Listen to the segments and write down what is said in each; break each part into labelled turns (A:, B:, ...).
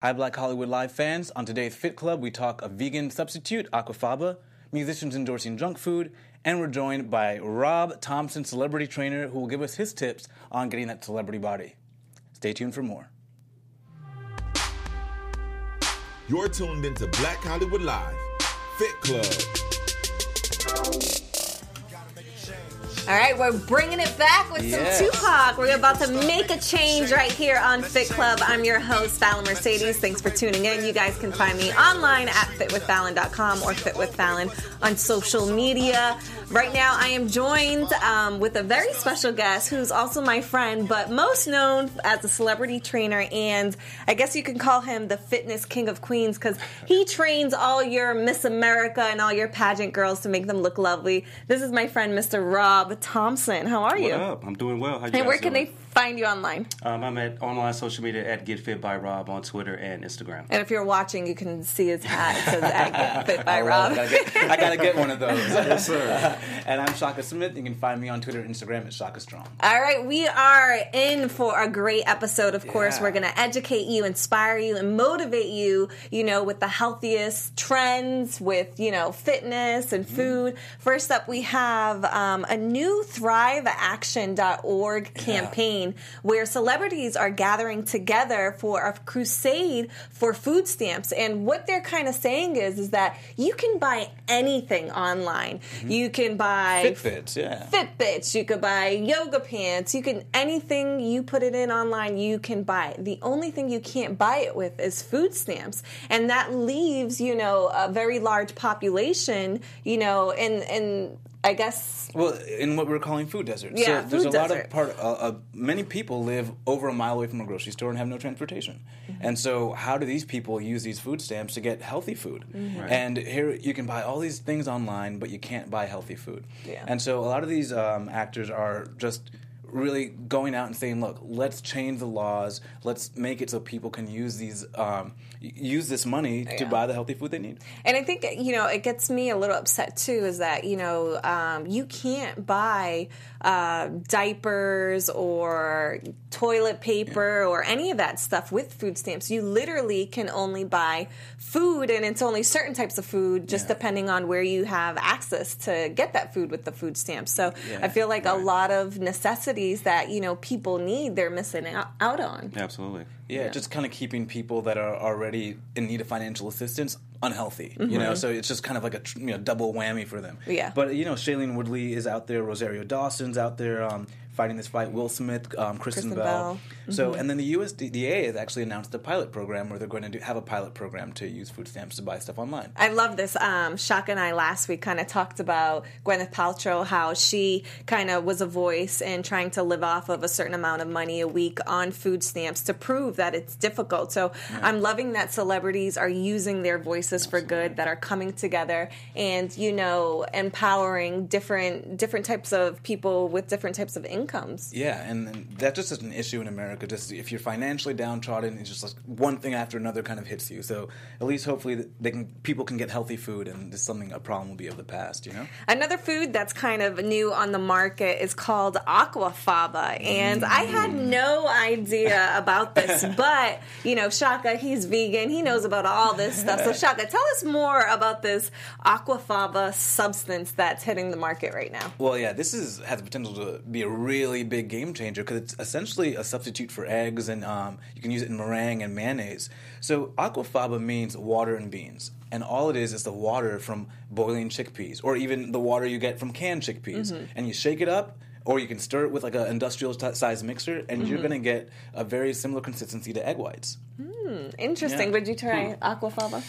A: Hi, Black Hollywood Live fans. On today's Fit Club, we talk a vegan substitute, aquafaba, musicians endorsing junk food, and we're joined by Rob Thompson, celebrity trainer, who will give us his tips on getting that celebrity body. Stay tuned for more.
B: You're tuned into Black Hollywood Live, Fit Club.
C: All right, we're bringing it back with
A: Yes.
C: some Tupac. We're about to make a change right here on Fit Club. I'm your host, Fallon Mercedes. Thanks for tuning in. You guys can find me online at fitwithfallon.com or fitwithfallon on social media. Right now, I am joined um, with a very special guest who's also my friend, but most known as a celebrity trainer. And I guess you can call him the fitness king of queens because he trains all your Miss America and all your pageant girls to make them look lovely. This is my friend, Mr. Rob Thompson. How are you?
D: What up? I'm doing well. How you
C: And where
D: guys
C: can they find you online?
D: Um, I'm at online social media at Get Fit by Rob on Twitter and Instagram.
C: And if you're watching, you can see his hat. It says at Get Fit by
A: I
C: Rob.
A: I gotta, get, I gotta get one of those.
D: yes, sir.
A: and I'm Shaka Smith. You can find me on Twitter and Instagram at Shaka Strong.
C: All right, we are in for a great episode. Of course,
A: Yeah.
C: we're going to educate you, inspire you, and motivate you, you know, with the healthiest trends, with, you know, fitness and food. First up, we have um, a new thriveaction.org campaign where celebrities are gathering together for a crusade for food stamps. And what they're kind of saying is, is that you can buy anything online. Mm-hmm. You can buy
A: Fitbits, yeah.
C: Fitbits, you could buy yoga pants, you can anything you put it in online, you can buy. it. The only thing you can't buy it with is food stamps. And that leaves, you know, a very large population, you know, and and I guess
A: Well, in what we're calling food deserts.
C: Yeah,
A: so there's
C: food
A: a lot of part. Uh, uh, many people live over a mile away from a grocery store and have no transportation.
C: Mm-hmm.
A: And so, how do these people use these food stamps to get healthy food?
C: Mm-hmm.
D: Right.
A: And here you can buy all these things online, but you can't buy healthy food.
C: Yeah.
A: And so, a lot of these um, actors are just really going out and saying, "Look, let's change the laws. Let's make it so people can use these um, y- use this money to buy the healthy food they need."
C: And I think you know it gets me a little upset too. Is that you know um, you can't buy uh, diapers or toilet paper or any of that stuff with food stamps. You literally can only buy food, and it's only certain types of food, just
A: Yeah.
C: depending on where you have access to get that food with the food stamps. So
A: Yeah,
C: I feel like a lot of necessities that you know people need, they're missing out on.
D: Absolutely.
A: Yeah, just kind of keeping people that are already in need of financial assistance unhealthy. You know, so it's just kind of like a you know double whammy for them.
C: Mm-hmm. Yeah.
A: But you know, Shailene Woodley is out there. Rosario Dawson's out there. Um, Fighting this fight, Will Smith, um, Kristen,
C: Kristen
A: Bell.
C: Bell. Mm-hmm.
A: So, and then the USDA has actually announced a pilot program where they're going to do, have a pilot program to use food stamps to buy stuff online.
C: I love this. Um, Shaka and I last week kind of talked about Gwyneth Paltrow, how she kind of was a voice in trying to live off of a certain amount of money a week on food stamps to prove that it's difficult. So I'm loving that celebrities are using their voices for good, that are coming together and you know empowering different different types of people with different types of incomes.
A: Yeah, and, and that just is an issue in America. Just if you're financially downtrodden, it's just like one thing after another kind of hits you. So at least hopefully they can people can get healthy food, and this is something a problem will be of the past. You know.
C: Another food that's kind of new on the market is called aquafaba, and I had mm. no idea about this. but you know, Shaka, he's vegan; he knows about all this stuff. So, Shaka, tell us more about this aquafaba substance that's hitting the market right now.
A: Well, yeah, this is has the potential to be a really big game changer because it's essentially a substitute for eggs, and um, you can use it in meringue and mayonnaise. So aquafaba means water and beans, and all it is is the water from boiling chickpeas, or even the water you get from canned chickpeas, mm-hmm. and you shake it up. Or you can stir it with like an industrial t- size mixer, and you're mm-hmm. going to get a very similar consistency to egg whites.
C: Hmm, interesting.
A: Yeah.
C: Would you try hmm. aquafaba?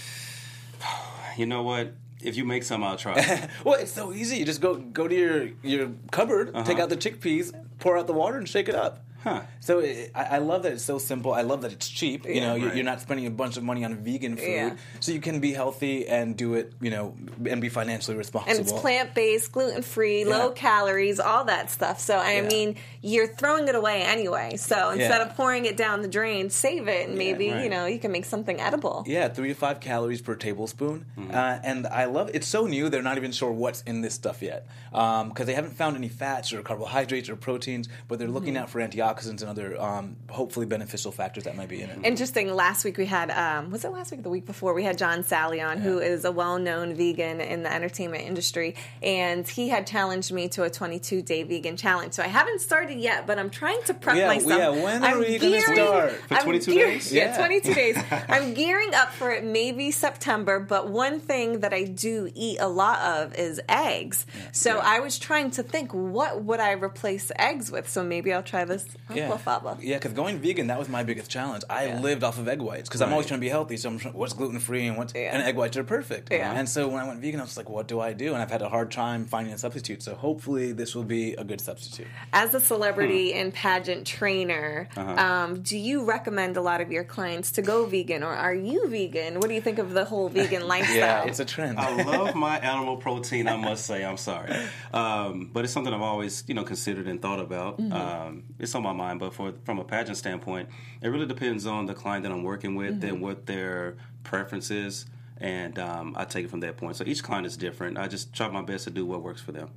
D: You know what? If you make some, I'll try.
A: Well, it's so easy. You just go go to your your cupboard, take uh-huh. out the chickpeas, pour out the water, and shake it up.
D: Huh.
A: So it, I, I love that it's so simple. I love that it's cheap. You know, you
D: Right.
A: you're not spending a bunch of money on vegan food,
C: Yeah.
A: so you can be healthy and do it. You know, and be financially responsible.
C: And it's plant based, gluten free,
A: Yeah.
C: low calories, all that stuff. So I
A: Yeah.
C: mean, you're throwing it away anyway. So instead
A: Yeah.
C: of pouring it down the drain, save it, and maybe you
D: right.
C: know you can make something edible.
A: Yeah, three to five calories per tablespoon, mm-hmm. uh, and I love it's so new. They're not even sure what's in this stuff yet um, because they haven't found any fats or carbohydrates or proteins, but they're looking mm-hmm. out for antioxidants antioxidants and other um, hopefully beneficial factors that might be in it.
C: Interesting. Last week we had, um, was it last week or the week before? We had John Salley on, who is a well known vegan in the entertainment industry. And he had challenged me to a 22 day vegan challenge. So I haven't started yet, but I'm trying to prep
A: Yeah,
C: myself.
A: yeah, when are
C: I'm
A: we gonna
C: gearing-
A: start?
D: For
C: I'm
D: 22
C: gearing-
D: days?
C: Yeah,
A: Yeah.
C: 22 days. I'm gearing up for it maybe September, but one thing that I do eat a lot of is eggs. So I was trying to think, what would I replace eggs with? So maybe I'll try this
A: Yeah,
C: aquafaba.
A: yeah, because going vegan that was my biggest challenge. I
C: Yeah.
A: lived off of egg whites because I'm always trying to be healthy. So I'm trying, what's gluten free and what's
C: Yeah.
A: and egg whites are perfect.
C: Yeah.
A: And so when I went vegan, I was like, what do I do? And I've had a hard time finding a substitute. So hopefully this will be a good substitute.
C: As a
A: Hmm.
C: celebrity and pageant trainer,
A: Uh-huh.
C: um, do you recommend a lot of your clients to go vegan, or are you vegan? What do you think of the whole vegan lifestyle?
A: Yeah, it's a trend.
D: I love my animal protein. I must say, I'm sorry, um, but it's something I've always, you know, considered and thought about.
C: Mm-hmm.
D: Um, it's on my mind, but for from a pageant standpoint, it really depends on the client that I'm working with
C: Mm-hmm.
D: and what their preference is, and um, I take it from that point. So each client is different. I just try my best to do what works for them.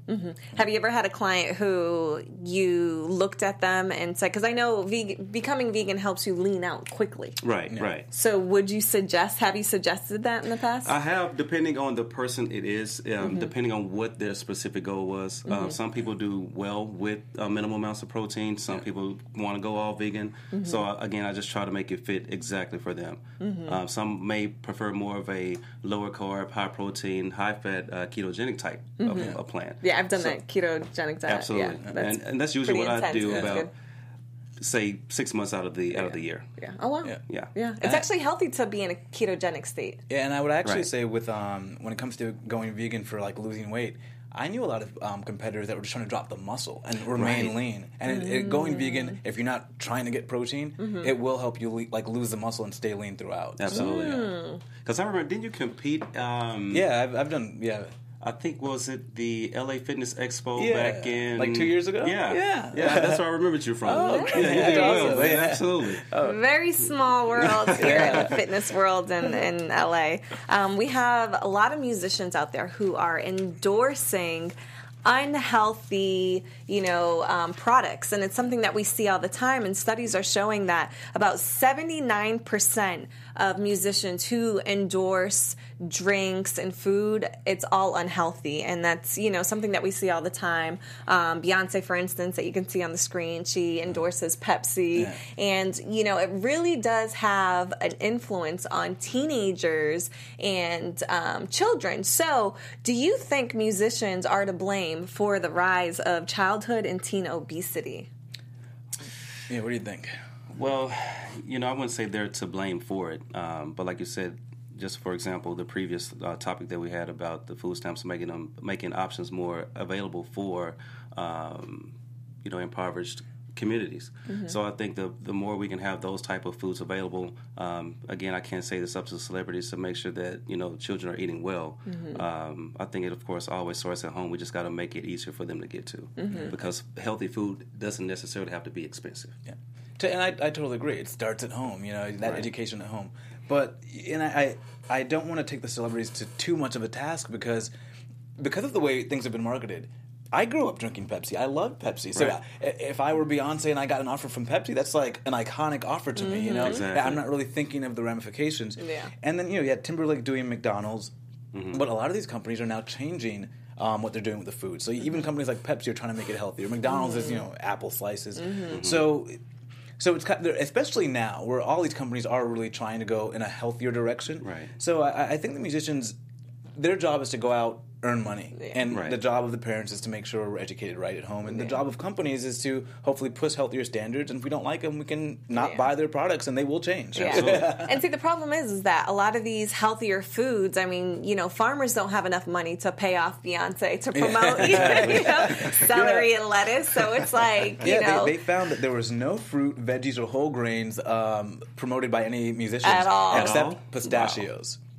C: Have you ever had a client who you looked at them and said, because I know vegan, becoming vegan helps you lean out quickly.
D: Right, right.
C: So would you suggest, have you suggested that in the past?
D: I have, depending on the person it is, um,
C: Mm-hmm.
D: depending on what their specific goal was. Uh, some people do well with uh, minimal amounts of protein. Some people want to go all vegan.
C: Mm-hmm.
D: So uh, again, I just try to make it fit exactly for them. Uh, some may prefer more of a lower carb, high protein, high fat, uh, ketogenic type of a plan.
C: Mm-hmm. yeah, I've done
D: So-
C: that ketogenic diet.
D: Absolutely,
C: Yeah, that's
D: and, and that's usually
C: pretty
D: what I do
C: That's
D: about say six months out of the out of the year.
C: Yeah. Oh wow.
A: Yeah.
D: Yeah.
C: Yeah. It's actually healthy to be in a ketogenic state.
A: Yeah, and I would actually
D: Right.
A: say with um, when it comes to going vegan for like losing weight, I knew a lot of um, competitors that were just trying to drop the muscle and remain
D: Right.
A: lean. And it, it, going vegan, if you're not trying to get protein,
C: Mm-hmm.
A: it will help you le- like lose the muscle and stay lean throughout. So,
D: Absolutely.
C: Mm.
D: Because I remember, didn't you compete? Um,
A: yeah, I've, I've done yeah.
D: I think was it the LA Fitness Expo
A: Yeah,
D: back in
A: like two years ago?
D: Yeah,
A: Yeah.
D: yeah. That's where I remembered you from.
A: Oh,
D: yeah, you did
A: That's
D: well. man.
A: Yeah.
D: Absolutely.
C: Very small world here in the fitness world in, in LA. Um, we have a lot of musicians out there who are endorsing unhealthy, you know, um, products, and it's something that we see all the time. And studies are showing that about seventy nine percent of musicians who endorse drinks and food, it's all unhealthy, and that's you know something that we see all the time. Um, Beyonce, for instance, that you can see on the screen, she endorses Pepsi,
A: Yeah.
C: and you know it really does have an influence on teenagers and um, children. So, do you think musicians are to blame for the rise of childhood and teen obesity?
A: Yeah, what do you think?
D: Well, you know, I wouldn't say they're to blame for it, um, but like you said, just for example, the previous uh, topic that we had about the food stamps making them making options more available for, um, you know, impoverished communities. So I think the the more we can have those type of foods available, um, again, I can't say this up to the celebrities to make sure that you know children are eating well. Um, I think it, of course, always starts at home. We just got to make it easier for them to get to because healthy food doesn't necessarily have to be expensive.
A: Yeah, and I, I totally agree. It starts at home, you know, that
D: Right.
A: education at home. But and I, I I don't want to take the celebrities to too much of a task because because of the way things have been marketed. I grew up drinking Pepsi. I love Pepsi. So
D: Right.
A: i- if I were Beyonce and I got an offer from Pepsi, that's like an iconic offer to me. You know,
D: Exactly.
A: I'm not really thinking of the ramifications.
C: Yeah.
A: And then you know, you had Timberlake doing McDonald's,
D: Mm-hmm.
A: but a lot of these companies are now changing um, what they're doing with the food. So even companies like Pepsi are trying to make it healthier. McDonald's is you know apple slices. So. So it's kind especially now where all these companies are really trying to go in a healthier direction.
D: Right.
A: So I, I think the musicians, their job is to go out earn money, and
D: Right.
A: the job of the parents is to make sure we're educated right at home, and the job of companies is to hopefully push healthier standards. And if we don't like them, we can not
C: Yeah.
A: buy their products, and they will change.
C: Yeah. and see, the problem is, is that a lot of these healthier foods. I mean, you know, farmers don't have enough money to pay off Beyonce to promote, you know, celery and lettuce. So it's like, you know,
A: they, they found that there was no fruit, veggies, or whole grains um, promoted by any musicians
C: At all.
A: except
D: At all?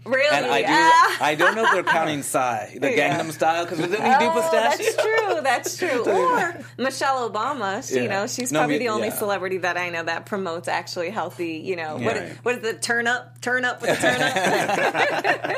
C: Really?
A: And I do.
C: Ah.
A: I don't know if they're counting Psy, the
C: Yeah.
A: Gangnam Style, because didn't he do
C: Oh,
A: pistachio?
C: that's true. That's true. Or Michelle Obama. She, You know, she's
A: No,
C: probably
A: me-
C: the only
A: yeah.
C: celebrity that I know that promotes actually healthy. You know, what,
D: Right.
C: what is the turn up? Turn up with the turn up.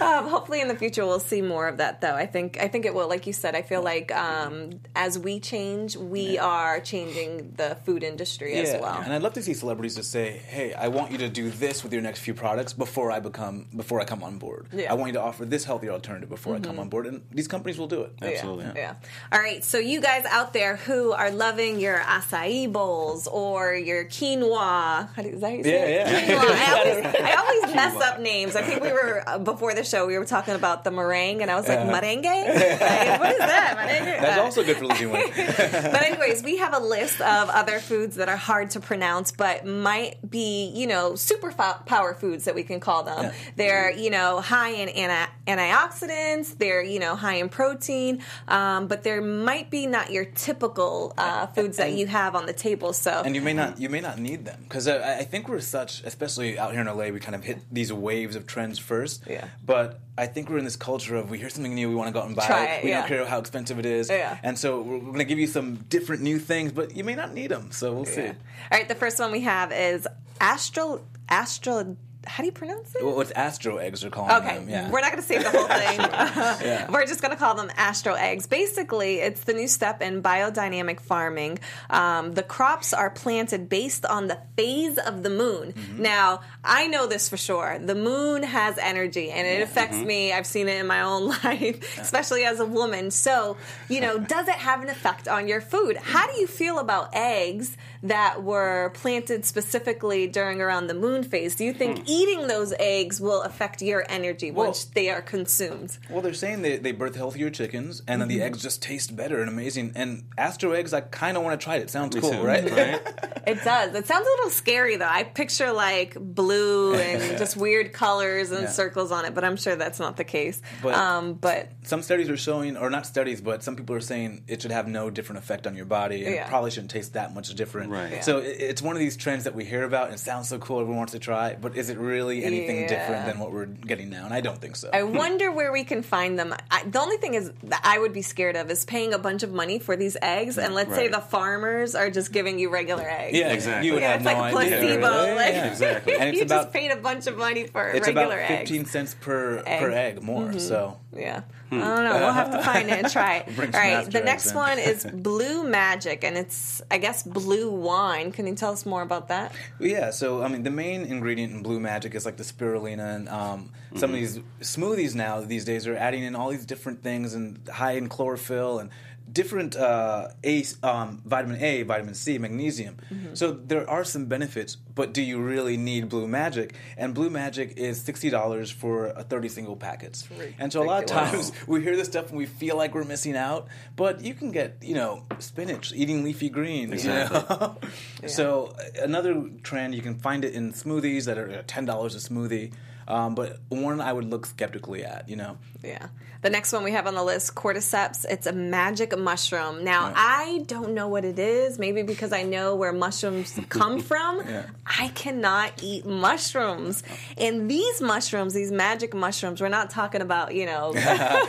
C: um, hopefully, in the future, we'll see more of that. Though I think I think it will. Like you said, I feel like um, as we change, we are changing the food industry as well.
A: And I'd love to see celebrities just say, "Hey, I want you to do this with your next few products before I become before I come on board.
C: Yeah. Mm-hmm.
A: I want you to offer this healthier alternative before I come on board." And these companies will do it.
D: Absolutely.
C: Yeah, yeah. All right. So you guys out there who are loving your acai bowls or your quinoa, how do, is that how you say
A: Yeah,
C: it?
A: yeah.
C: Quinoa. I always, I always mess up names. I think we were uh, before the show. We were talking about the meringue, and I was like, merengue. Like, what is that? Merengue?
A: That's
C: Uh,
A: also good for losing weight.
C: but anyways, we have a list of other foods that are hard to pronounce, but might be you know super fo- power foods that we can call them.
A: Yeah.
C: They're you know high in anti- antioxidants. They're you know high in protein, um, but there might be not your typical uh, foods that you have on the table. So
A: and you may not you may not need them because I, I think we're such especially out here in LA we kind of hit these waves of trends first
C: Yeah.
A: but I think we're in this culture of we hear something new we want to go out and buy
C: Try
A: it
C: it,
A: we
C: yeah.
A: don't care how expensive it is
C: Yeah.
A: and so we're, going to give you some different new things but you may not need them so we'll see
C: All right, the first one we have is astral astral. How do you pronounce it?
A: well, what's astro eggs are calling
C: Okay,
A: them yeah
C: we're not going to say the whole thing.
A: Yeah.
C: We're just going to call them astro eggs. Basically, it's the new step in biodynamic farming. Um, the crops are planted based on the phase of the moon.
A: Mm-hmm.
C: Now, I know this for sure. The moon has energy, and it affects
A: Mm-hmm.
C: me. I've seen it in my own life, especially as a woman. So, you know, does it have an effect on your food? How do you feel about eggs that were planted specifically during around the moon phase? Do you think
A: Hmm.
C: Eating those eggs will affect your energy
A: Well-
C: once they are consumed?
A: Well, they're saying they, they birth healthier chickens, and then the
C: Mm-hmm.
A: eggs just taste better and amazing. And Astro eggs, I kind of want to try it. It sounds
D: Me
A: cool,
D: too,
A: right?
C: It does. It sounds a little scary though. I picture like blue and just weird colors and
A: Yeah.
C: circles on it, but I'm sure that's not the case.
A: But-
C: um, but
A: some studies are showing, or not studies, but some people are saying it should have no different effect on your body, and
C: Yeah.
A: it probably shouldn't taste that much different.
D: Right. Yeah.
A: So it, it's one of these trends that we hear about, and it sounds so cool, everyone wants to try, but is it really anything
C: Yeah.
A: different than what we're getting now? And I don't think so.
C: I wonder where we can find them. I, the only thing is that I would be scared of is paying a bunch of money for these eggs, and let's say the farmers are just giving you regular eggs.
A: yeah,
D: Exactly.
A: You would
C: Yeah,
A: have
C: it's
A: no
C: like a
A: idea.
C: placebo.
A: Yeah,
C: Like,
A: yeah.
D: Exactly.
A: And it's
C: you
A: about
C: just paid a bunch of money for
A: it's
C: regular
A: about
C: eggs.
A: 15 cents per
C: Egg.
A: per egg more. Mm-hmm. So
C: Yeah. I don't know. We'll have to find it and try it. All right. The next
A: in.
C: one is Blue Magic, and it's, I guess, blue wine. Can you tell us more about that?
A: Well, Yeah, so I mean, the main ingredient in Blue Magic is like the spirulina, and um, some of these smoothies now these days are adding in all these different things and high in chlorophyll and different uh, A, um, vitamin A, vitamin C, magnesium. So there are some benefits, but do you really need Blue Magic? And Blue Magic is sixty dollars for a thirty single packets. And so a lot of times we hear this stuff and we feel like we're missing out, but you can get you know spinach, eating leafy greens.
D: Exactly.
A: You know? So another trend you can find it in smoothies that are ten dollars a smoothie, um, but one I would look skeptically at. You know,
C: Yeah. The next one we have on the list, cordyceps. It's a magic mushroom. Now, I don't know what it is. Maybe because I know where mushrooms come from.
A: Yeah.
C: I cannot eat mushrooms. And these mushrooms, these magic mushrooms, we're not talking about, you know,
A: yeah,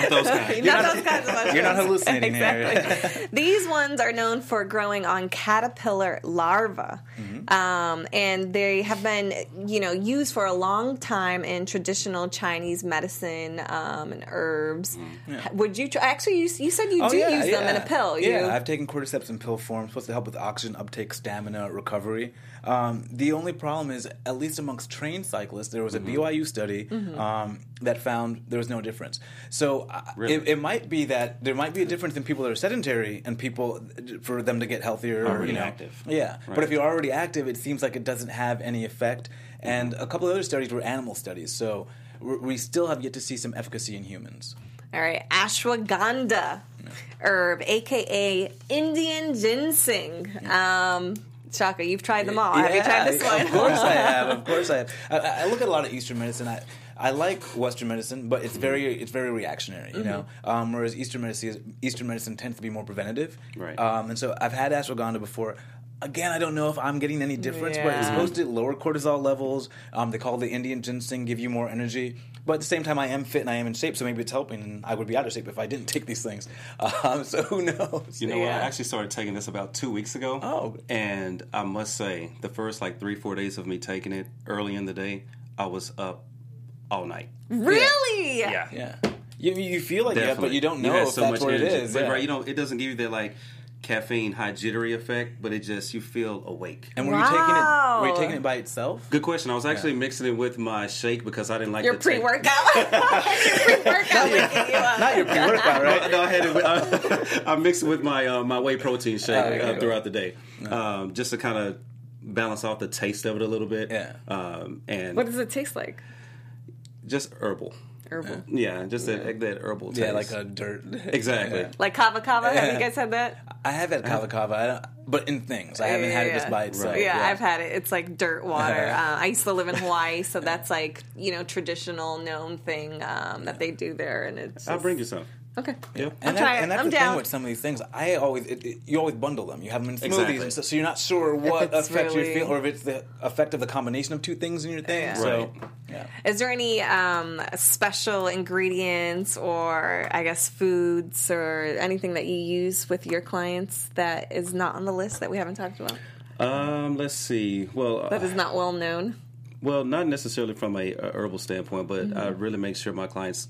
D: Not those kinds.
C: not, those kinds of mushrooms.
A: you're not hallucinating here.
C: exactly. These ones are known for growing on caterpillar larvae,
A: Mm-hmm.
C: um, and they have been, you know, used for a long time in traditional Chinese medicine um, and herbs. Would you try, actually? You, you said you do use them in a pill. You,
A: Yeah, I've taken cordyceps in pill form. Supposed to help with oxygen uptake, stamina, recovery. Um, the only problem is, at least amongst trained cyclists, there was a BYU study
C: Mm-hmm.
A: um, that found there was no difference. So uh,
D: Really?
A: it, it might be that there might be a difference in people that are sedentary and people for them to get healthier. or,
D: Already
A: you know,
D: active.
A: Yeah, but if you're already active, it seems like it doesn't have any effect. And a couple of other studies were animal studies, so we we still have yet to see some efficacy in humans.
C: All right, ashwagandha herb, aka Indian ginseng. Um, Shaka, you've tried them all. have you tried this one?
A: Of course I have. Of course I have. I, I look at a lot of Eastern medicine. I I like Western medicine, but it's very it's very reactionary. You know, um, whereas Eastern medicine Eastern medicine tends to be more preventative.
D: Right.
A: Um, and so I've had ashwagandha before. Again, I don't know if I'm getting any difference, but it's supposed to lower cortisol levels. Um, they call the Indian ginseng, give you more energy. But at the same time, I am fit and I am in shape, so maybe it's helping. And I would be out of shape if I didn't take these things. Um, so who knows?
D: You know what? I actually started taking this about two weeks ago.
A: Oh.
D: And I must say, the first like three, four days of me taking it early in the day, I was up all night.
C: Really?
D: Yeah.
A: Yeah, you, you feel like that, but you don't know
D: had
A: if that's what it
D: energy.
A: is.
D: But,
A: yeah.
D: right, you know, it doesn't give you that like caffeine high jittery effect, but it just you feel awake.
A: and were you taking it? Were you taking it by itself?
D: Good question. I was actually mixing it with my shake because I didn't like
C: Your
D: the
C: pre-workout. Your pre-workout waking you.
A: Not your pre-workout, right?
D: No, I had it. I, I mixed it with my uh, my whey protein shake
A: Oh, okay.
D: uh, throughout the day, um, just to kind of balance off the taste of it a little bit.
A: Yeah.
D: Um, and
C: What does it taste like?
D: just herbal.
C: Herbal.
D: Yeah, just That, that herbal taste.
A: Yeah, like a dirt.
D: exactly.
A: Yeah.
C: Like kava kava? Have you guys had that?
A: I have had kava kava, I don't, but in things. I haven't had it just by itself.
C: Yeah, I've had it. It's like dirt water. Uh, I used to live in Hawaii, so that's like you know traditional known thing um, that they do there, and it's
D: I'll
C: just-
D: bring you some.
C: Okay.
D: Yeah.
C: I'll
A: And,
C: try
A: that,
C: it.
A: and that's
C: I'm
A: the
C: down.
A: thing with some of these things. I always it, it- you always bundle them. You have them in smoothies
D: Exactly.
A: and stuff, so you're not sure what
C: it's
A: effect
C: really-
A: you're feeling, or if it's the effect of the combination of two things in your thing.
C: Yeah.
A: So,
D: Right.
A: yeah.
C: Is there any um, special ingredients or I guess foods or anything that you use with your clients that is not on the list that we haven't talked about?
D: Um, let's see. Well,
C: That
D: uh,
C: not well known.
D: well, not necessarily from a, a herbal standpoint, but
C: Mm-hmm.
D: I really make sure my clients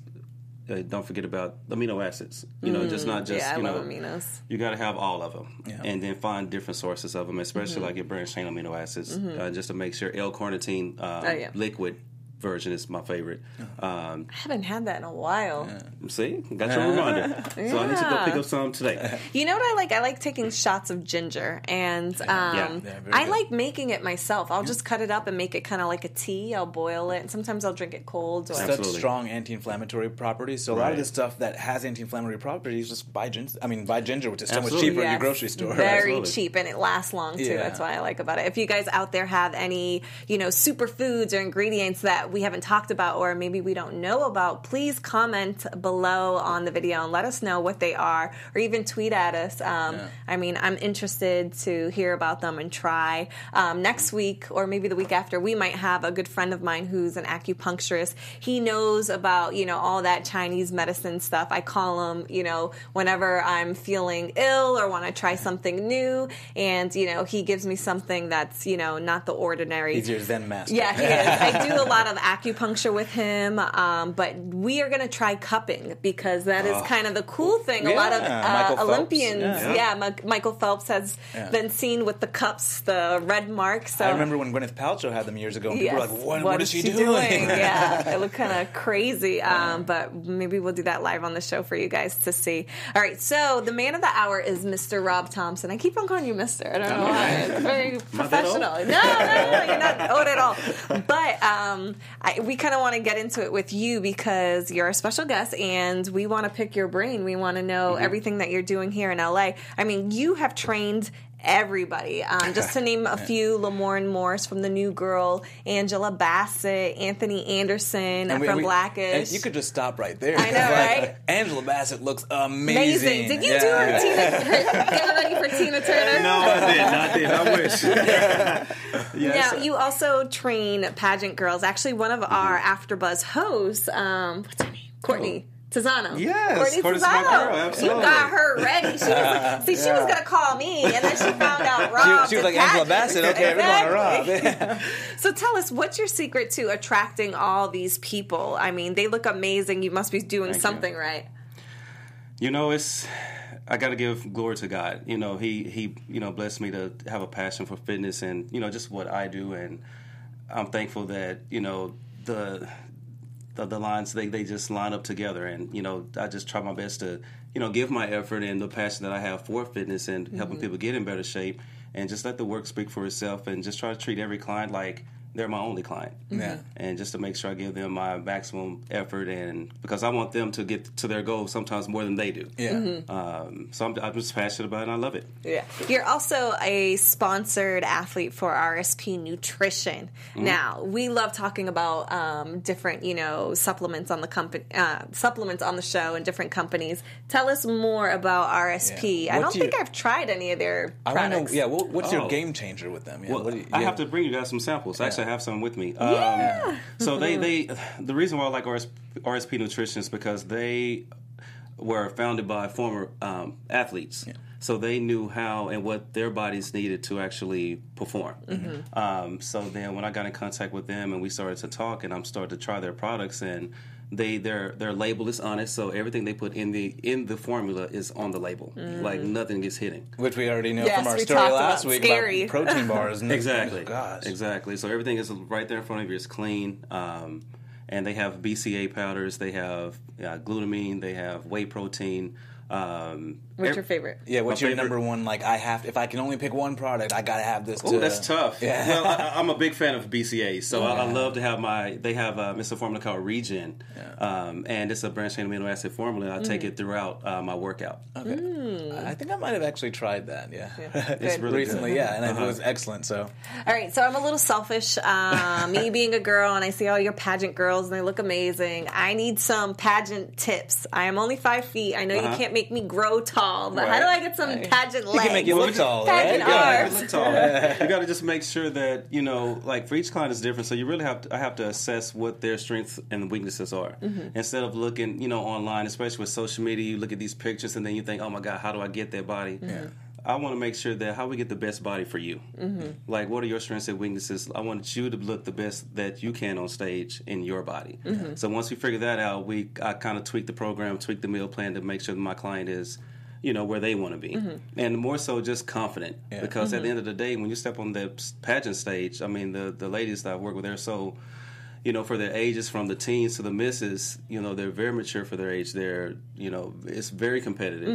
D: don't forget about amino acids. You know, just not just
C: Mm, yeah, I
D: you know.
C: love aminos.
D: You got to have all of them,
A: Yeah.
D: and then find different sources of them, especially
C: Mm-hmm.
D: like your branched chain amino acids, uh, just to make sure L-carnitine um,
C: Oh, yeah.
D: liquid version is my favorite.
A: Uh-huh.
D: Um,
C: I haven't had that in a while.
D: see, got your reminder. So I need to go pick up some today.
C: You know what I like? I like taking shots of ginger, and um,
A: Yeah, very
C: I
A: good.
C: like making it myself. I'll just cut it up and make it kind of like a tea. I'll boil it, and sometimes I'll drink it cold. Or,
A: Such
D: Absolutely.
A: strong anti-inflammatory properties. So a lot of the stuff that has anti-inflammatory properties, just buy ginger. I mean, buy ginger, which is so much
D: Absolutely.
A: cheaper in your grocery store.
C: Very
D: Absolutely.
C: cheap and it lasts long too.
A: Yeah.
C: That's why I like about it. If you guys out there have any, you know, superfoods or ingredients that we haven't talked about or maybe we don't know about, please comment below on the video and let us know what they are or even tweet at us. Um, I mean, I'm interested to hear about them and try. Um, next week or maybe the week after, we might have a good friend of mine who's an acupuncturist. He knows about, you know, all that Chinese medicine stuff. I call him, you know, whenever I'm feeling ill or want to try something new. And, you know, he gives me something that's, you know, not the ordinary.
A: He's your Zen master.
C: Yeah, he is. I do a lot of acupuncture with him, um, but we are going to try cupping because that is kind of the cool thing. a lot of uh, Olympians,
A: Yeah.
C: yeah, Mi- Michael Phelps has
A: Yeah.
C: been seen with the cups, the red marks. So
A: I remember when Gwyneth Paltrow had them years ago, and people were like, "What, what is she, doing?"
C: yeah, it looked kind of crazy. Um, but maybe we'll do that live on the show for you guys to see. All right, so the man of the hour is Mr. Rob Thompson. I keep on calling you Mister. I don't know why. It's very
D: Not that old?
C: professional. No, no, no, you're not old at all. But um, I, we kind of want to get into it with you because you're a special guest, and we want to pick your brain. We want to know
D: Mm-hmm.
C: everything that you're doing here in LA. I mean, you have trained everybody. Um, just to name a few, Lamorne Morris from The New Girl, Angela Bassett, Anthony Anderson
A: And we-
C: from
A: we-
C: Blackish.
A: and you could just stop right there.
C: I know,
A: Like,
C: right?
A: Angela Bassett looks amazing.
C: Amazing. Did you do
A: Yeah.
C: her Tina, her, get ready for Tina Turner?
D: No, I did. I did. I wish. yes.
C: Now, you also train pageant girls. Actually, one of our AfterBuzz hosts, um, what's her name? Courtney. Tizano.
D: Yes,
C: Courtney
D: Courtney's
C: Tizano.
D: girl,
C: You got her ready. She was like, see, she was gonna call me, and then she found out Rob.
A: She, she was like Angela. Bassett. Okay, we're going to Rob.
C: So tell us, what's your secret to attracting all these people? I mean, they look amazing. You must be doing
D: Thank you.
C: something right.
D: You know, it's I got to give glory to God. You know, he he you know blessed me to have a passion for fitness and you know just what I do, and I'm thankful that you know the the, the lines they they just line up together, and you know I just try my best to you know give my effort and the passion that I have for fitness and helping mm-hmm. people get in better shape, and just let the work speak for itself, and just try to treat every client like they're my only client.
A: Yeah.
D: And just to make sure I give them my maximum effort, and because I want them to get to their goals sometimes more than they do.
A: Yeah.
C: Mm-hmm.
D: Um, so I'm, I'm just passionate about it, and I love it.
C: Yeah. You're also a sponsored athlete for RSP Nutrition.
D: Mm-hmm.
C: Now, we love talking about um, different, you know, supplements on the company, uh, supplements on the show and different companies. Tell us more about RSP.
A: Yeah.
C: I don't
A: do you-
C: think I've tried any of their
A: I
C: products.
A: know. Yeah. What, what's your
D: Oh.
A: game changer with them? Yeah.
D: Well,
A: what do you,
D: I have to bring you guys some samples. Actually, Have some with me. Um,
C: Yeah.
D: So they, they, the reason why I like RS, RSP Nutrition is because they were founded by former um, athletes. So they knew how and what their bodies needed to actually perform.
C: Mm-hmm.
D: Um, so then, when I got in contact with them and we started to talk, and I'm started to try their products, and they their their label is honest, so everything they put in the in the formula is on the label.
C: Mm.
D: Like nothing gets hidden.
A: Which we already know
C: Yes,
A: from our story last
C: about
A: week
C: scary.
A: about protein bars.
D: Exactly.
A: Oh, gosh.
D: Exactly. So everything is right there in front of you. It's clean. Um, and they have BCA powders. They have uh, glutamine. They have whey protein. Um,
C: What's your favorite?
A: Yeah, what's
D: My
A: your
D: favorite-
A: number one? Like, I have. If I can only pick one product, I gotta have this.
D: Oh,
A: to-
D: that's tough.
A: Yeah.
D: Well, I, I'm a big fan of BCA, so I, I love to have my. They have uh, it's a formula called Regen, um, and it's a branched chain amino acid formula. I
C: Mm.
D: take it throughout uh, my workout.
A: Okay. I think I might have actually tried that. Yeah,
C: It's
A: It's
C: really
A: recently. Yeah, and
D: Uh-huh.
A: it was excellent. So
C: All right, so I'm a little selfish. Uh, me being a girl, and I see all your pageant girls, and they look amazing. I need some pageant tips. I am only five feet. I know you
D: Uh-huh.
C: can't make me grow tall, but how do I get some pageant legs?
A: he can make you look tall,
C: Pageant
A: right?
C: arms.
D: look tall. you got to just make sure that you know, like for each client is different. So you really have to. I have to assess what their strengths and weaknesses are
C: Mm-hmm.
D: instead of looking, you know, online, especially with social media. You look at these pictures and then you think, oh my god, how do I get that body? I want to make sure that how we get the best body for you.
C: Mm-hmm.
D: Like, what are your strengths and weaknesses? I want you to look the best that you can on stage in your body.
C: Mm-hmm.
D: So once we figure that out, we I kind of tweak the program, tweak the meal plan to make sure that my client is, you know, where they want to be, and more so just confident.
A: Yeah.
D: Because at the end of the day, when you step on the pageant stage, I mean, the the ladies that I work with, they're so you know, for their ages from the teens to the misses, you know, they're very mature for their age. They're, you know, it's very competitive.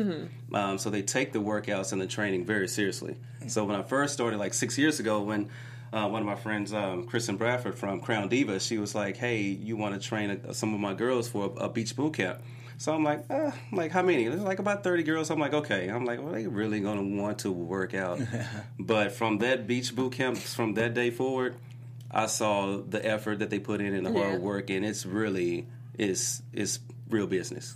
D: Um, so they take the workouts and the training very seriously. So when I first started, like six years ago, when uh, one of my friends, um, Kristen Bradford from Crown Diva, she was like, "Hey, you want to train a, some of my girls for a, a beach boot camp?" So I'm like, uh, I'm like, how many? There's like about 30 girls. I'm like, okay. I'm like, well, they really gonna want to work out. but from that beach boot camp, from that day forward, I saw the effort that they put in and the
C: Yeah.
D: hard work, and it's really it's is real business.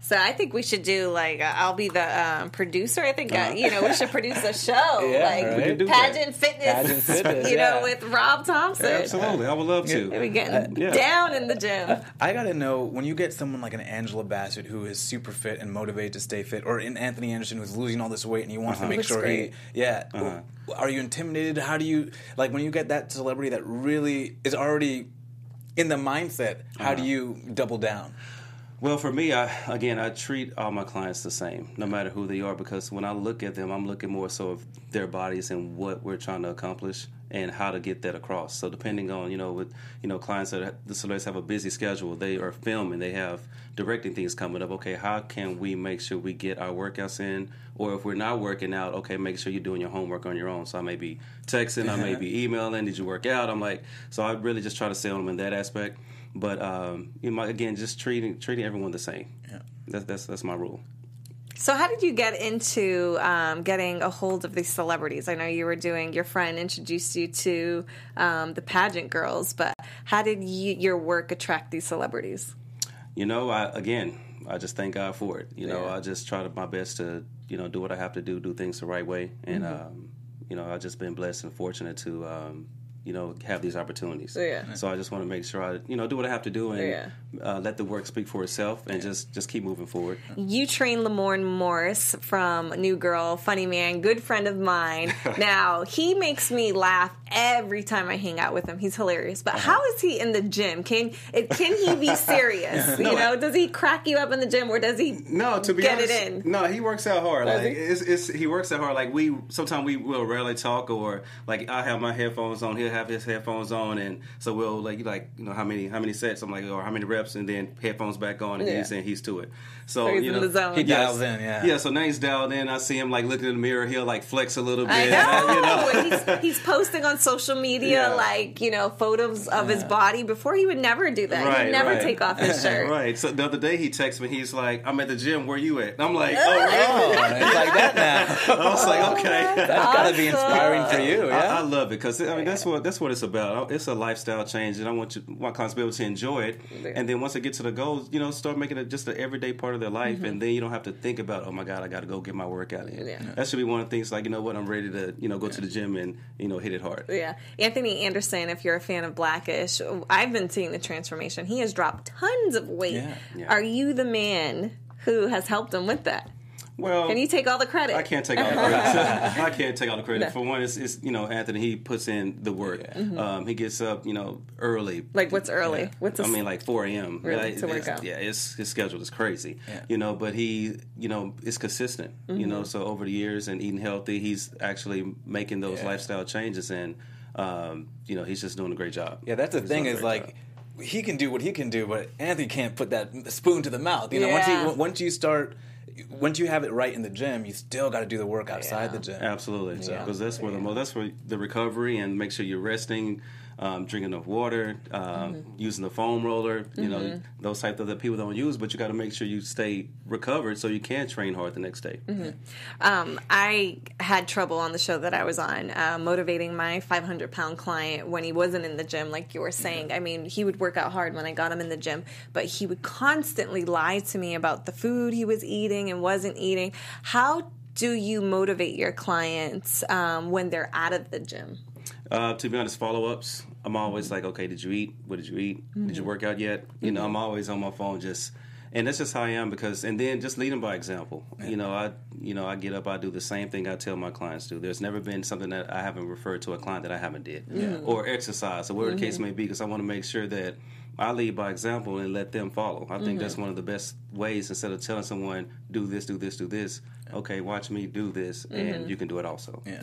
C: So I think we should do like uh, I'll be the um, producer. I think uh,
D: Uh-huh.
C: you know we should produce a show
A: Yeah,
C: like
A: right. We could
D: do that.
C: pageant fitness,
A: Pageant fitness,
C: you know,
A: yeah.
C: with Rob Thompson.
D: Absolutely, I would love to.
C: We
D: to.
C: getting
D: yeah.
C: down in the gym.
A: I gotta know when you get someone like an Angela Bassett who is super fit and motivated to stay fit, or an Anthony Anderson who's losing all this weight and he wants to make
C: Looks
A: sure
C: great.
A: he, yeah.
D: Uh-huh.
A: Are you intimidated? How do you like when you get that celebrity that really is already in the mindset? How do you double down?
D: Well, for me, I again, I treat all my clients the same, no matter who they are, because when I look at them, I'm looking more so of their bodies and what we're trying to accomplish and how to get that across. So, depending on you know, with you know, clients that the celebrities have a busy schedule, they are filming, they have directing things coming up. Okay, how can we make sure we get our workouts in? Or if we're not working out, okay, make sure you're doing your homework on your own. So I may be texting, I may be emailing. Did you work out? I'm like, so I really just try to sell them in that aspect. But um, you know, again, just treating treating everyone the same.
A: Yeah.
D: That's that's that's my rule.
C: So how did you get into um, getting a hold of these celebrities? I know you were doing. Your friend introduced you to um, the pageant girls, but how did you, your work attract these celebrities?
D: You know, I again, I just thank God for it. You know,
A: Yeah.
D: I just try to my best to you know do what I have to do, do things the right way, and um, you know, I've just been blessed and fortunate to. You know, have these opportunities.
C: Yeah.
D: So I just want to make sure I, you know, do what I have to do and
C: Yeah.
D: uh, let the work speak for itself, and just just keep moving forward.
C: You train Lamorne Morris from New Girl, funny man, good friend of mine. now he makes me laugh every time I hang out with him. He's hilarious. But how is he in the gym? Can it, can he be serious? you know, does he crack you up in the gym, or does he?
D: No, to be
C: Get it
D: honest,
C: in.
D: no, he works out hard.
C: Does
D: Like
C: he?
D: it's, it's he works out hard. Like we sometimes we will rarely talk, or like I have my headphones on, he'll he'll have his headphones on, and so we'll like you like you know how many how many sets I'm like or how many reps, and then headphones back on, and
C: Yeah.
D: he's saying he's to it. So
C: So he's
D: you
C: in
D: know
C: the zone.
A: He
C: Yes.
A: dials in, yeah.
D: yeah. So now he's dialed in. I see him like looking in the mirror. He'll like flex a little bit.
C: I
D: you
C: know.
D: know?
C: he's, he's posting on social media,
D: Yeah.
C: like, you know, photos of his body. Before he would never do that.
D: Right,
C: He'd never
D: right.
C: take off his shirt.
D: right. So the other day he texted me. He's like, "I'm at the gym. Where you at?" And I'm like, "Oh,
A: Oh,
D: really?"
A: it's like that now.
D: I was like, "Okay."
A: That's gotta be inspiring for you,
D: I, I love it because I mean that's what that's what it's about. It's a lifestyle change, and I want you want clients to be able to enjoy it. And then once they get to the goals, you know, start making it just an everyday part of their life, mm-hmm. and then you don't have to think about, oh my god, I got to go get my workout in.
C: Yeah.
D: That should be one of the things. Like you know what, I'm ready to you know go to the gym and you know hit it hard.
C: Yeah. Anthony Anderson, if you're a fan of Blackish, I've been seeing the transformation. He has dropped tons of weight.
A: Yeah.
D: Yeah.
C: Are you the man who has helped him with that?
D: Well,
C: Can you take all the credit?
D: I can't take all the credit. I can't take all the credit.
C: No.
D: For one, it's, it's you know Anthony. He puts in the work. Um, he gets up you know early.
C: Mm-hmm. Like, what's early? What's
D: I mean, like 4 a.m.
C: Really,
D: Yeah,
C: to work
D: it's-
C: out.
D: Yeah, it's, his schedule is crazy.
A: Yeah.
D: You know, but he, you know, is consistent. You
C: Mm-hmm.
D: know, so over the years and eating healthy, he's actually making those
A: Yeah.
D: lifestyle changes, and um, you know, he's just doing a great job.
A: Yeah, that's the
D: He's
A: thing is like
D: job.
A: he can do what he can do, but Anthony can't put that spoon to the mouth. You know, once
C: Yeah.
A: you once you start, once you have it right in the gym, you still got to do the work outside
C: Yeah.
A: the gym.
D: Absolutely,
C: Yeah.
D: because that's where the mo- that's where the recovery and make sure you're resting, um, drinking enough water, um,
C: Mm-hmm.
D: using the foam roller. You know those type of that people don't use, but you got to make sure you stay recovered so you can train hard the next day.
C: Mm-hmm. Um, I had trouble on the show that I was on uh, motivating my 500 pound client when he wasn't in the gym, like you were saying. I mean, he would work out hard when I got him in the gym, but he would constantly lie to me about the food he was eating and wasn't eating. How do you motivate your clients um, when they're out of the gym?
D: Uh, to be honest, follow ups. I'm always like, okay, did you eat? What did you eat? Did you mm-hmm. work out yet? You know, I'm always on my phone just. And that's just how I am because, and then just leading by example. You know, I, you know, I get up, I do the same thing I tell my clients to. There's never been something that I haven't referred to a client that I haven't did, or exercise, or whatever the case mm-hmm. may be. Because I want to make sure that I lead by example and let them follow. I think that's mm-hmm. one of the best ways. Instead of telling someone do this, do this, do this. Okay, watch me do this, and you can do it also.
A: Yeah.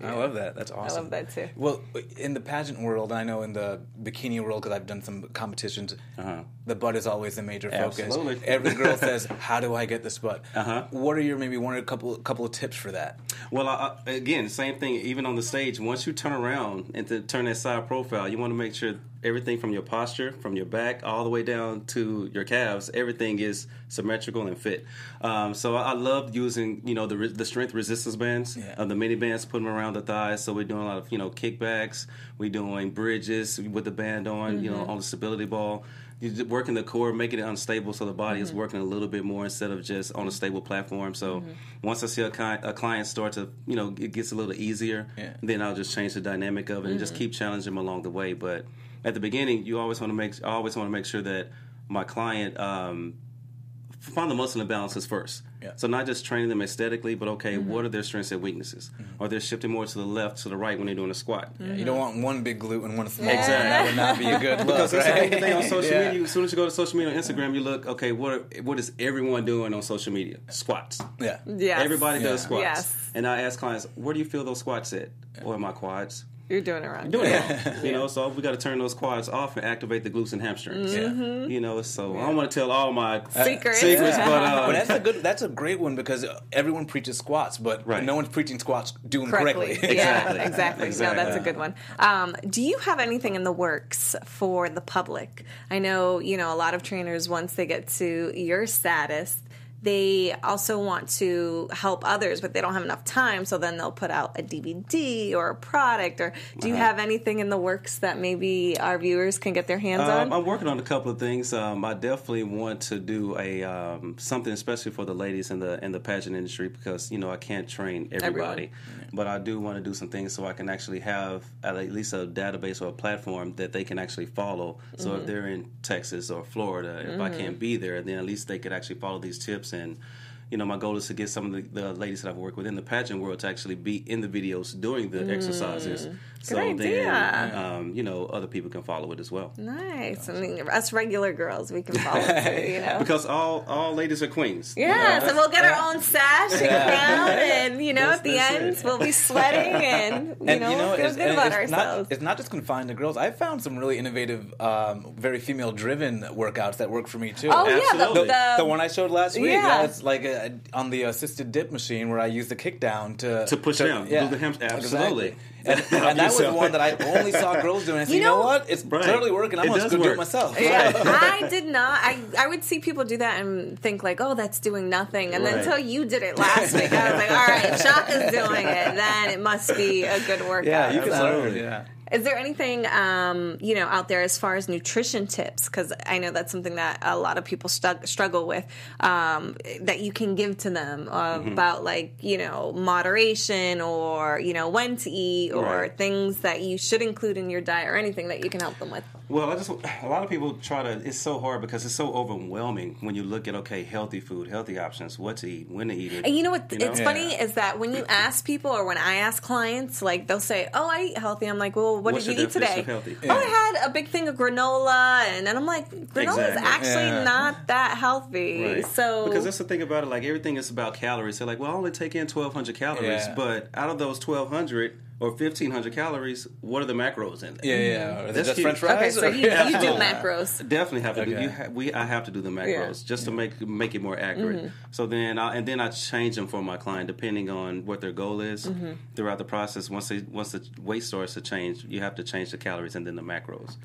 A: I love that. That's awesome.
C: I love that too.
A: Well, in the pageant world, I know in the bikini world because I've done some competitions.
D: Uh-huh.
A: The butt is always the major focus.
D: Absolutely.
A: Every girl says, "How do I get this butt?"
D: Uh-huh.
A: What are your maybe one or a couple couple of tips for that?
D: Well, I, again, same thing. Even on the stage, once you turn around and to turn that side profile, you want to make sure everything from your posture, from your back, all the way down to your calves, everything is symmetrical and fit. Um, so I, I love using, you know, the re- the strength resistance bands,
A: Yeah.
D: uh, the mini bands, put them around the thighs. So we're doing a lot of, you know, kickbacks. We're doing bridges with the band on, you know, on the stability ball. You're working the core, making it unstable, so the body is mm-hmm. working a little bit more instead of just on a stable platform. So mm-hmm. once I see a, ki- a client start to, you know, it gets a little easier,
A: Yeah.
D: then I'll just change the dynamic of it and just mm-hmm. keep challenging them along the way. But at the beginning, you always want to make, I always want to make sure that my client um, find the muscle imbalances first.
A: Yeah.
D: So not just training them aesthetically, but okay, mm-hmm. what are their strengths and weaknesses? Mm-hmm. Are they shifting more to the left, to the right when they're doing a squat?
A: Yeah, You don't want one big glute and one small.
D: Exactly.
A: That would not be a good look,
D: Because that's
A: right?
D: the thing on social
A: Yeah.
D: media. As soon as you go to social media on Instagram, you look okay. What are, what is everyone doing on social media? Squats.
A: Yeah.
C: Yes.
D: Everybody does squats.
C: Yes.
D: And I ask clients, where do you feel those squats at? Or oh, my quads?
C: You're doing it wrong.
D: You're Doing it wrong. You know, so we got to turn those quads off and activate the glutes and hamstrings.
C: Mm-hmm.
D: You know, so I don't want to tell all my
C: Secrets.
D: secrets, but uh,
A: But that's a good. That's a great one because everyone preaches squats, but
D: Right.
A: no one's preaching squats doing
C: correctly.
A: correctly.
C: Yeah,
D: Exactly.
C: exactly. No, that's a good one. Um, do you have anything in the works for the public? I know, you know, a lot of trainers, once they get to your status, they also want to help others, but they don't have enough time. So then they'll put out a DVD or a product. Or do you have anything in the works that maybe our viewers can get their hands
D: Um,
C: on?
D: I'm working on a couple of things. Um, I definitely want to do a um, something, especially for the ladies in the in the pageant industry, because you know I can't train everybody, but I do want to do some things so I can actually have at least a database or a platform that they can actually follow. So
C: Mm-hmm.
D: if they're in Texas or Florida, if I can't be there, then at least they could actually follow these tips and. You know, my goal is to get some of the, the ladies that I've worked with in the pageant world to actually be in the videos doing the
C: Mm.
D: exercises, So
C: Good
D: then,
C: idea.
D: um, you know, other people can follow it as well.
C: Nice. I mean, us regular girls, we can follow too, you know.
D: Because all all ladies are queens. you know,
C: Yeah, so we'll get our own sash and crown, and you know,
A: That's-
C: at the
A: that's
C: end,
A: it.
C: we'll be sweating and you
A: and
C: know,
A: you know,
C: feel
A: it's,
C: good
A: and
C: about
A: it's
C: ourselves.
A: Not, it's not just confined to girls. I've found some really innovative, um, very female-driven workouts that work for me too.
C: oh yeah, the,
D: Absolutely.
C: the,
A: the one I showed last week.
C: Yeah.
A: Yeah, it's like a, on the assisted dip machine where I use the kick down to
D: To push down, do the ham- absolutely.
A: Exactly. And, and that was
D: yourself.
A: one that I only saw girls doing. I said,
C: You
A: you, know,
C: know-
A: what? It's
D: Right.
A: totally working. I'm
D: It
A: gonna
D: does
A: go do it myself.
C: Yeah, I did not. I I would see people do that and think like, oh, that's doing nothing. And then until you did it last week, I was like, all right, Shaka's doing it. Then it must be a good workout.
A: Yeah, you can
C: So-
A: learn. Yeah.
C: Is there anything um, you know out there as far as nutrition tips? Because I know that's something that a lot of people struggle with. Um, that you can give to them uh,
D: Mm-hmm.
C: about like you know moderation or you know when to eat or
D: Right.
C: things that you should include in your diet or anything that you can help them with.
D: Well, I just a lot of people try to. It's so hard because it's so overwhelming when you look at okay, healthy food, healthy options, what to eat, when to eat it.
C: And you know what?
D: You know?
C: It's
A: Yeah.
C: funny is that when you ask people or when I ask clients, like they'll say, "Oh, I eat healthy." I'm like, "Well, what
D: What's
C: did you eat today?"
D: definition of healthy?
C: Oh, I had a big thing of granola, and then I'm like, granola is actually
A: Yeah.
C: not that healthy.
D: Right.
C: So
D: because that's the thing about it, like everything is about calories. So like, well, I only take in twelve hundred calories,
A: Yeah.
D: but out of those twelve hundred or fifteen hundred calories, what are the macros in there?
A: Yeah, yeah. Or is it
D: That's
A: just
D: huge.
A: French fries?
C: okay, so
A: or-
C: you, you do macros.
D: Definitely have to do. You ha- we I have to do the macros
C: Yeah.
D: just to make make it more accurate.
C: Mm-hmm.
D: So then I, and then I change them for my client depending on what their goal is
C: Mm-hmm.
D: throughout the process. Once they once the weight starts to change, you have to change the calories and then the macros.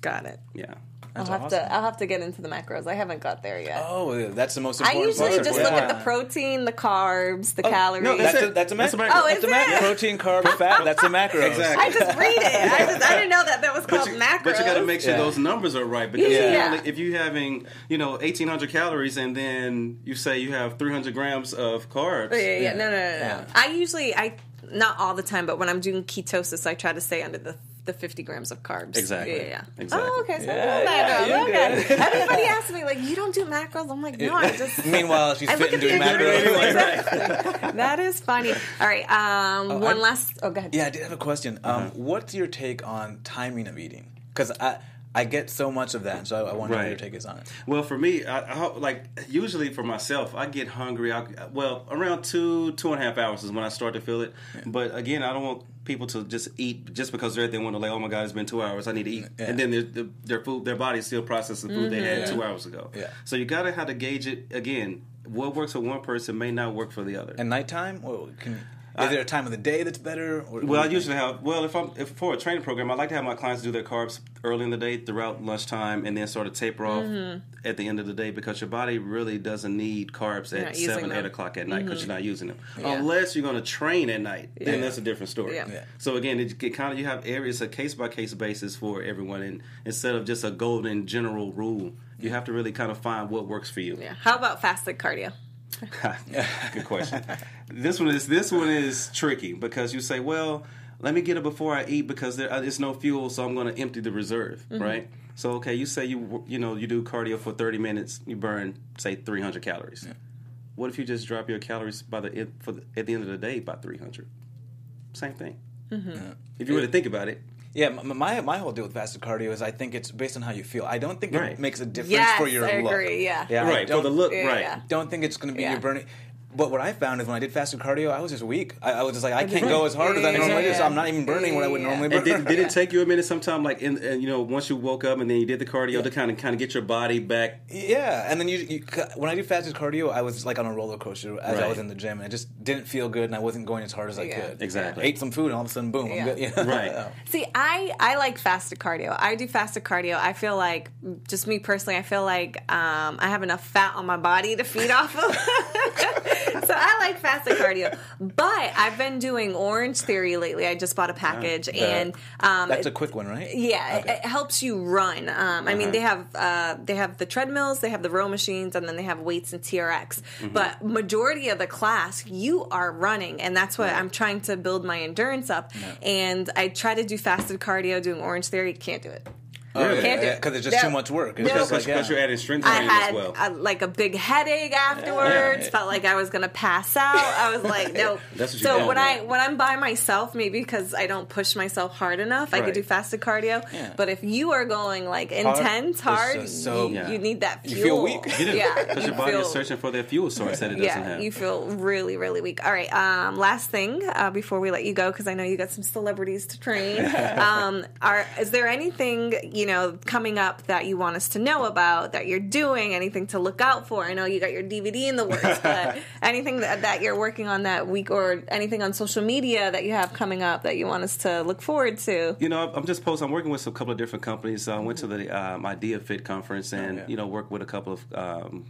C: Got it.
D: Yeah.
C: I'll have
A: awesome.
C: to. I'll have to get into the macros. I haven't got there yet.
A: Oh, that's the most important.
C: I usually
A: part.
C: just
A: yeah.
C: look at the protein, the carbs, the calories.
D: no,
A: That's
D: That's
A: a, that's a macro.
D: macro.
C: Oh,
A: that's
C: is
A: a macro.
C: it?
A: Protein, carb, fat. That's a macro.
D: Exactly.
C: I just read it. I just I didn't know that that was called
D: But you,
C: macros.
D: but you got to make sure
A: Yeah.
D: those numbers are right because
C: Yeah.
D: if, you're if you're having you know 1800 calories and then you say you have 300 grams of carbs, oh,
C: Yeah, yeah,
A: Yeah.
C: no, no, no, no.
A: Yeah.
C: I usually, I not all the time, but when I'm doing ketosis, I try to stay under the the 50 grams of carbs.
D: Exactly.
C: Yeah, yeah.
D: Exactly.
C: Oh, okay. So
A: Yeah,
C: yeah,
A: yeah,
C: macros.
A: you're
C: okay.
A: good.
C: Everybody asks me like, you don't do macros. I'm like, no, I just.
A: Meanwhile, she's
C: I look
A: fitting
C: at the
A: doing macros.
C: ingredients. Exactly. that is funny. All right. Um, one
A: I-
C: last. Oh, go ahead.
A: Yeah, I did have a question. Um,
D: Uh-huh.
A: What's your take on timing of eating? Because I I get so much of that, so I, I wonder what
D: Right.
A: your take is on it.
D: Well, for me, I, I hope- like usually for myself, I get hungry. I, well, around two two and a half hours is when I start to feel it. But again, I don't want people to just eat just because they're they want to like, oh my god, it's been two hours. I need to eat,
A: Yeah.
D: and then their, their, their food, their body still processing food they had mm-hmm.
A: Yeah.
D: two hours ago.
A: Yeah.
D: So you got to have to gauge it again. What works for one person may not work for the other.
A: And nighttime? Well, can, is there a time of the day that's better? Or,
D: Well, I usually have. Well, if I'm if for a training program, I like to have my clients do their carbs early in the day, throughout lunchtime, and then sort of taper off mm-hmm. at the end of the day because your body really doesn't need carbs
C: You're
D: at seven,
C: them.
D: eight o'clock at night because you're mm-hmm. not using them.
C: Yeah.
D: Unless you're going to train at night, then
A: Yeah.
D: that's a different story.
C: Yeah.
A: Yeah.
D: So again, it, it kind of you have areas a case by case basis for everyone, and instead of just a golden general rule, you have to really kind of find what works for you.
C: Yeah. How about fasted cardio?
D: Good question. this one is this one is tricky because you say, well, let me get it before I eat because there uh, no fuel, so I'm going to empty the reserve, right? So okay, you say you you know you do cardio for 30 minutes, you burn say 300 calories. What if you just drop your calories by the for the, at the end of the day by 300? Same thing. If you really think about it,
A: Yeah, m- my my whole deal with fasted cardio is I think it's based on how you feel. I don't think
D: Right.
A: it makes a difference
C: Yes,
A: for your
C: I
A: look.
C: agree, yeah.
A: I
D: right for
A: don't-
D: the look,
C: Yeah,
D: right?
C: yeah.
A: Don't think it's going to be
C: Yeah.
A: your burning. But what I found is when I did fasted cardio, I was just weak. I, I was just like, I can't go as hard as I
C: Yeah,
A: normally do, so. I'm not even burning what I would normally burn.
D: And did, did it take you a minute sometime, like in, uh, you know, once you woke up and then you did the cardio to kind of kind of get your body back
A: Yeah, and then you, you when I do fasted cardio, I was like on a roller coaster as I was in the gym, and it just didn't feel good, and I wasn't going as hard as I
C: Yeah.
A: could.
D: Exactly.
A: ate some food, and all of a sudden, boom,
C: Yeah.
A: I'm good. Yeah.
D: Right.
C: See, I I like fasted cardio. I do fasted cardio. I feel like, just me personally, I feel like um, I have enough fat on my body to feed off of. so I like fasted cardio. But I've been doing Orange Theory lately. I just bought a package, and um,
A: That's a quick one, right?
C: yeah, it-
A: Okay.
C: it, helps you run. Um, I mean, they have uh, they have the treadmills, they have the row machines, and then they have weights and TRX. But majority of the class, you are running, and that's what I'm trying to build my endurance up. And I try to do fasted cardio, doing Orange Theory, can't do it.
D: Really?
C: Can't do it.
A: Because it's just
C: No.
A: too much work. It's
C: No.
A: just
D: Because
A: like, yeah.
D: you're adding strength
C: I
D: training
C: had
D: as well.
C: a, like a big headache afterwards.
A: Yeah.
C: Felt like I was gonna pass out. I was like, no.
D: That's what you
C: so
D: got,
C: when
D: man.
C: I when I'm by myself, maybe because I don't push myself hard enough, I could do fasted cardio.
A: Yeah.
C: But if you are going like intense,
A: it's
C: hard,
A: just so-
C: you,
D: Yeah.
C: you need that fuel.
A: You feel weak.
D: You do.
C: Yeah,
D: Because
C: you
D: your body
C: feel-
D: is searching for that fuel source that it doesn't
C: yeah,
D: have.
C: you feel really, really weak. All right. Um, last thing uh, before we let you go, because I know you got some celebrities to train. um, are is there anything you know coming up that you want us to know about that you're doing? Anything to look out for? I know you got your DVD in the works, but anything that, that you're working on that week, or anything on social media that you have coming up that you want us to look forward to?
D: You know, I'm just posting. I'm working with a couple of different companies. I went to the um, Idea Fit conference and
A: yeah.
D: you know worked with a couple of um,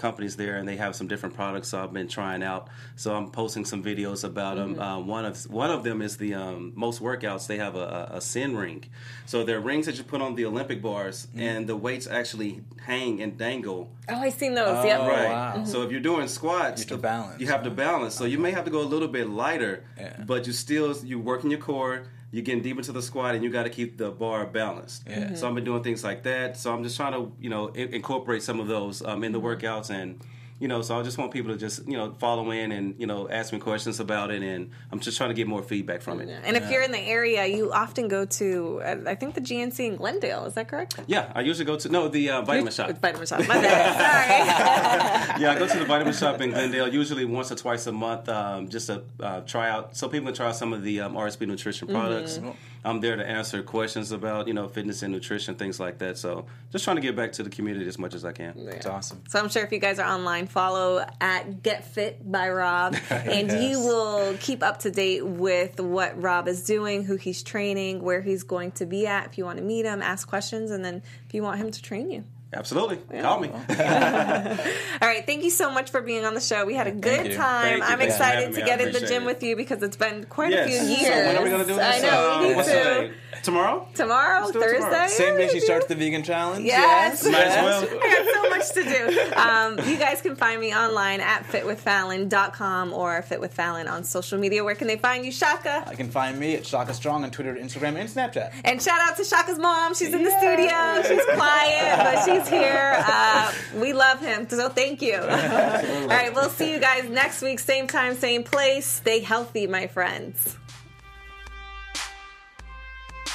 D: companies there, and they have some different products. So I've been trying out. So I'm posting some videos about them. Uh, one of one of them is the um, most workouts. They have a, a, a sin ring. So they're rings that you put on the Olympic bars, and the weights actually hang and dangle.
C: Oh, I seen those. yep.
A: Oh,
D: Right.
A: wow.
D: So if you're doing squats,
A: You have to balance.
D: You have to balance. So you may have to go a little bit lighter,
A: Yeah.
D: but you still you're working your core. You're getting deep into the squat, and you got to keep the bar balanced.
A: Yeah.
D: So I've been doing things like that. So I'm just trying to you know in- incorporate some of those um, in the workouts and. You know, so I just want people to just you know follow in and you know ask me questions about it, and I'm just trying to get more feedback from it.
C: And if you're in the area, you often go to, I think the GNC in Glendale. Is that correct?
D: Yeah, I usually go to no the uh, Vitamin Shoppe.
C: Vitamin Shoppe. My bad. Sorry.
D: yeah, I go to the Vitamin Shoppe in Glendale usually once or twice a month, um, just to uh, try out, so people can try out some of the um, RSP nutrition products. I'm there to answer questions about you know fitness and nutrition, things like that. So just trying to get back to the community as much as I can.
A: It's awesome.
C: So I'm sure if you guys are online, follow at Get Fit by Rob, and
A: Yes.
C: you will keep up to date with what Rob is doing, who he's training, where he's going to be at. If you want to meet him, ask questions, and then if you want him to train you.
D: Absolutely, call me.
C: All right, thank you so much for being on the show. We had a good
A: you.
C: time. I'm
D: Thanks
C: excited to get in the gym
D: it.
C: with you because it's been quite
D: yes.
C: a few years.
D: So when are we gonna do this?
C: I know.
D: Uh,
C: we need
D: what's
C: to.
D: Tomorrow?
C: Tomorrow,
D: Let's do it
C: Thursday.
D: tomorrow.
A: Same day she starts the vegan challenge.
C: Yes.
D: Might as well.
C: I got so much to do. Um, you guys can find me online at fitwithfallon.com or fitwithfallon on social media. Where can they find you, Shaka?
A: I can find me at Shaka Strong on Twitter, Instagram, and Snapchat.
C: And shout out to Shaka's mom. She's in the studio. She's quiet, but she's here. Uh, we love him, so thank you. All right, we'll see you guys next week, same time, same place. Stay healthy, my friends.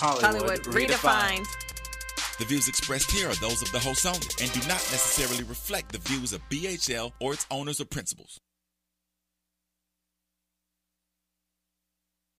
C: Hollywood redefined.
B: The views expressed here are those of the host only and do not necessarily reflect the views of BHL or its owners or principals.